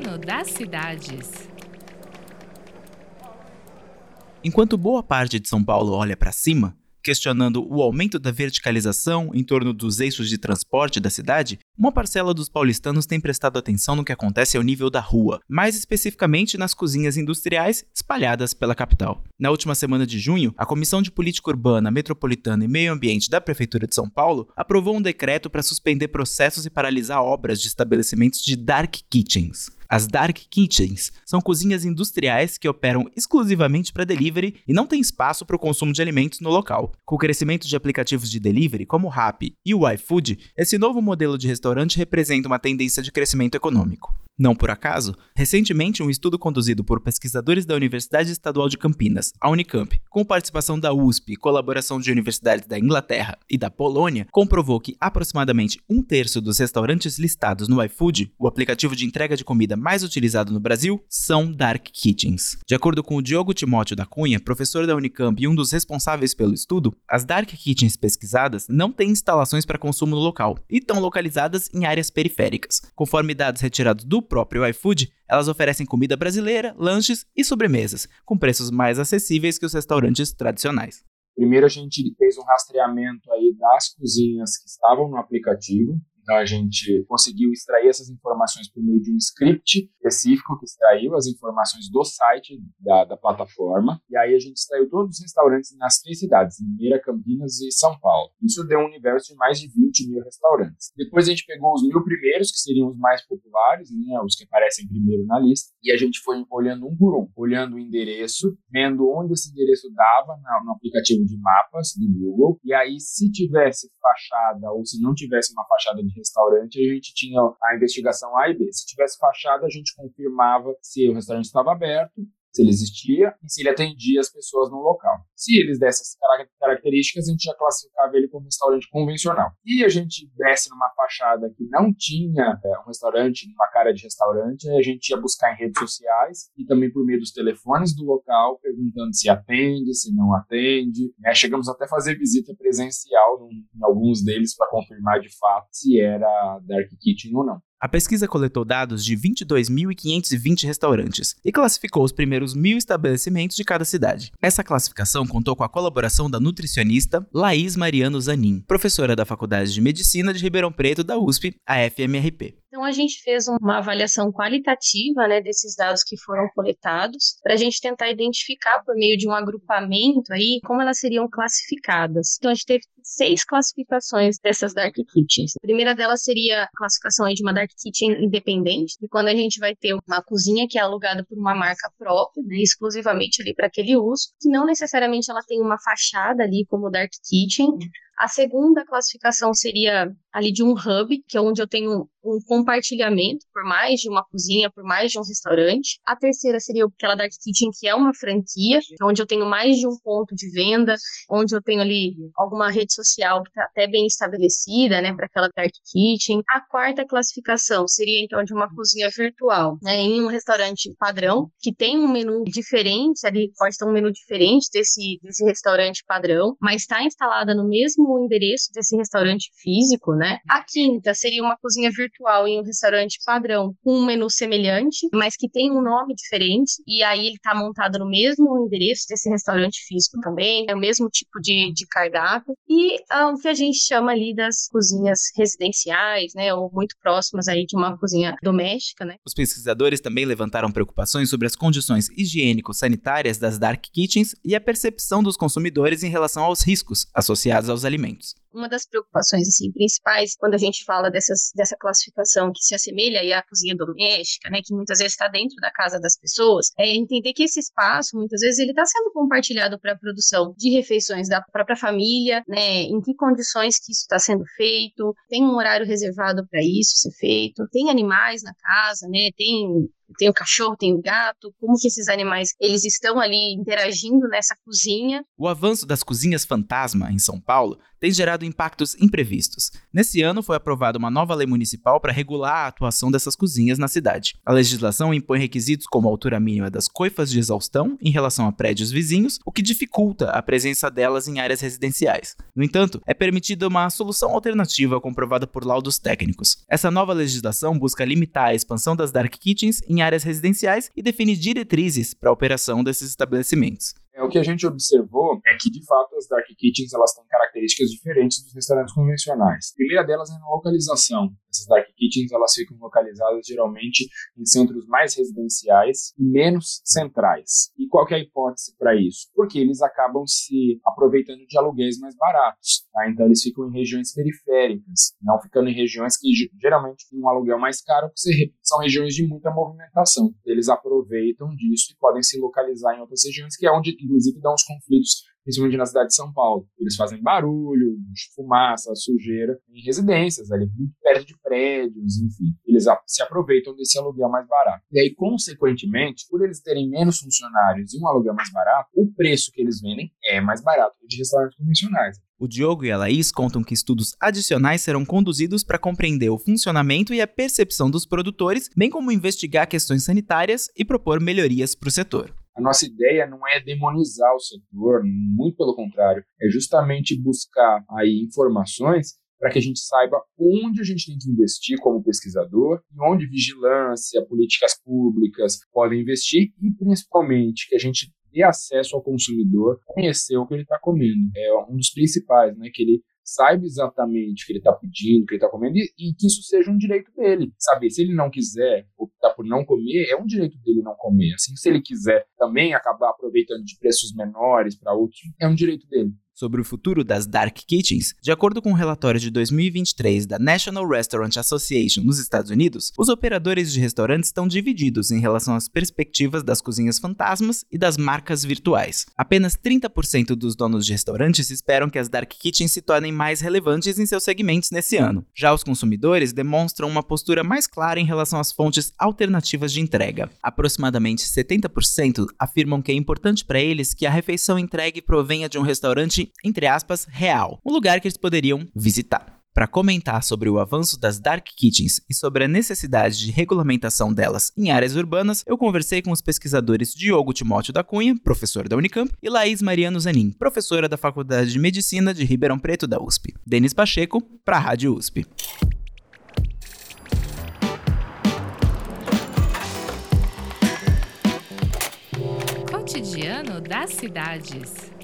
das cidades. Enquanto boa parte de São Paulo olha para cima, questionando o aumento da verticalização em torno dos eixos de transporte da cidade, uma parcela dos paulistanos tem prestado atenção no que acontece ao nível da rua, mais especificamente nas cozinhas industriais espalhadas pela capital. Na última semana de junho, a Comissão de Política Urbana, Metropolitana e Meio Ambiente da Prefeitura de São Paulo aprovou um decreto para suspender processos e paralisar obras de estabelecimentos de dark kitchens. As Dark Kitchens são cozinhas industriais que operam exclusivamente para delivery e não têm espaço para o consumo de alimentos no local. Com o crescimento de aplicativos de delivery como o Rappi e o iFood, esse novo modelo de restaurante representa uma tendência de crescimento econômico. Não por acaso, recentemente um estudo conduzido por pesquisadores da Universidade Estadual de Campinas, a Unicamp, com participação da USP e colaboração de universidades da Inglaterra e da Polônia, comprovou que aproximadamente um terço dos restaurantes listados no iFood, o aplicativo de entrega de comida mais utilizado no Brasil, são dark kitchens. De acordo com o Diogo Timóteo da Cunha, professor da Unicamp e um dos responsáveis pelo estudo, as dark kitchens pesquisadas não têm instalações para consumo no local e estão localizadas em áreas periféricas. Conforme dados retirados do próprio iFood, elas oferecem comida brasileira, lanches e sobremesas, com preços mais acessíveis que os restaurantes tradicionais. Primeiro a gente fez um rastreamento aí das cozinhas que estavam no aplicativo, então a gente conseguiu extrair essas informações por meio de um script específico que extraiu as informações do site da, da plataforma. E aí a gente extraiu todos os restaurantes nas três cidades, Mineira, Campinas e São Paulo. Isso deu um universo de mais de 20 mil restaurantes. Depois a gente pegou os mil primeiros, que seriam os mais populares, né, os que aparecem primeiro na lista, e a gente foi olhando um por um, olhando o endereço, vendo onde esse endereço dava no aplicativo de mapas do Google. E aí, se tivesse fachada ou se não tivesse uma fachada de restaurante, a gente tinha a investigação A e B. Se tivesse fachada, a gente confirmava se o restaurante estava aberto se ele existia e se ele atendia as pessoas no local. Se eles dessem essas características, a gente já classificava ele como restaurante convencional. E a gente desce numa fachada que não tinha é, um restaurante, uma cara de restaurante, a gente ia buscar em redes sociais e também por meio dos telefones do local, perguntando se atende, se não atende. Né? Chegamos até a fazer visita presencial em alguns deles para confirmar de fato se era Dark Kitchen ou não. A pesquisa coletou dados de 22.520 restaurantes e classificou os primeiros mil estabelecimentos de cada cidade. Essa classificação contou com a colaboração da nutricionista Laís Mariano Zanin, professora da Faculdade de Medicina de Ribeirão Preto da USP, a FMRP. Então a gente fez uma avaliação qualitativa né, desses dados que foram coletados para a gente tentar identificar por meio de um agrupamento aí como elas seriam classificadas. Então a gente teve seis classificações dessas dark kitchens. A primeira delas seria a classificação aí de uma dark kitchen independente, e quando a gente vai ter uma cozinha que é alugada por uma marca própria, né, exclusivamente ali para aquele uso, que não necessariamente ela tem uma fachada ali como dark kitchen, a segunda classificação seria ali de um hub, que é onde eu tenho um compartilhamento por mais de uma cozinha, por mais de um restaurante. A terceira seria aquela Dark Kitchen, que é uma franquia, onde eu tenho mais de um ponto de venda, onde eu tenho ali alguma rede social que está até bem estabelecida, né, para aquela Dark Kitchen. A quarta classificação seria então de uma cozinha virtual, né, em um restaurante padrão, que tem um menu diferente, ali pode ter um menu diferente desse, desse restaurante padrão, mas está instalada no mesmo endereço desse restaurante físico, né? A quinta seria uma cozinha virtual em um restaurante padrão com um menu semelhante, mas que tem um nome diferente, e aí ele está montado no mesmo endereço desse restaurante físico também, é o mesmo tipo de, de cardápio. E ah, o que a gente chama ali das cozinhas residenciais, né? Ou muito próximas aí de uma cozinha doméstica, né? Os pesquisadores também levantaram preocupações sobre as condições higiênico-sanitárias das dark kitchens e a percepção dos consumidores em relação aos riscos associados aos alimentos. Uma das preocupações assim principais quando a gente fala dessas, dessa classificação que se assemelha à cozinha doméstica, né, que muitas vezes está dentro da casa das pessoas, é entender que esse espaço muitas vezes ele está sendo compartilhado para a produção de refeições da própria família, né, em que condições que isso está sendo feito, tem um horário reservado para isso ser feito, tem animais na casa, né, tem tem o cachorro, tem o gato, como que esses animais eles estão ali interagindo nessa cozinha. O avanço das cozinhas fantasma em São Paulo tem gerado impactos imprevistos. Nesse ano foi aprovada uma nova lei municipal para regular a atuação dessas cozinhas na cidade. A legislação impõe requisitos como a altura mínima das coifas de exaustão em relação a prédios vizinhos, o que dificulta a presença delas em áreas residenciais. No entanto, é permitida uma solução alternativa comprovada por laudos técnicos. Essa nova legislação busca limitar a expansão das dark kitchens em áreas residenciais e define diretrizes para a operação desses estabelecimentos. É, o que a gente observou que, de fato, as dark kitchens elas têm características diferentes dos restaurantes convencionais. A primeira delas é na localização. Essas dark kitchens elas ficam localizadas geralmente em centros mais residenciais e menos centrais. E qual é a hipótese para isso? Porque eles acabam se aproveitando de aluguéis mais baratos. Tá? Então eles ficam em regiões periféricas, não ficando em regiões que geralmente têm um aluguel mais caro, porque são regiões de muita movimentação. Eles aproveitam disso e podem se localizar em outras regiões, que é onde inclusive dão os conflitos principalmente na cidade de São Paulo. Eles fazem barulho, fumaça, sujeira em residências, ali muito perto de prédios, enfim. Eles se aproveitam desse aluguel mais barato. E aí, consequentemente, por eles terem menos funcionários e um aluguel mais barato, o preço que eles vendem é mais barato que de restaurantes convencionais. O Diogo e a Laís contam que estudos adicionais serão conduzidos para compreender o funcionamento e a percepção dos produtores, bem como investigar questões sanitárias e propor melhorias para o setor. A nossa ideia não é demonizar o setor, muito pelo contrário, é justamente buscar aí informações para que a gente saiba onde a gente tem que investir como pesquisador e onde vigilância, políticas públicas podem investir e principalmente que a gente dê acesso ao consumidor conhecer o que ele está comendo. É um dos principais, né, que ele saiba exatamente o que ele está pedindo, o que ele está comendo, e, e, que isso seja um direito dele. Saber, se ele não quiser optar por não comer, é um direito dele não comer. Assim, se ele quiser também acabar aproveitando de preços menores para outros, é um direito dele sobre o futuro das dark kitchens, de acordo com um relatório de 2023 da National Restaurant Association nos Estados Unidos, os operadores de restaurantes estão divididos em relação às perspectivas das cozinhas fantasmas e das marcas virtuais. Apenas 30% dos donos de restaurantes esperam que as dark kitchens se tornem mais relevantes em seus segmentos nesse ano. Já os consumidores demonstram uma postura mais clara em relação às fontes alternativas de entrega. Aproximadamente 70% afirmam que é importante para eles que a refeição entregue provenha de um restaurante entre aspas, real, um lugar que eles poderiam visitar. Para comentar sobre o avanço das dark kitchens e sobre a necessidade de regulamentação delas em áreas urbanas, eu conversei com os pesquisadores Diogo Timóteo da Cunha, professor da Unicamp, e Laís Mariano Zanin, professora da Faculdade de Medicina de Ribeirão Preto da USP. Denis Pacheco, para a Rádio USP. Cotidiano das cidades.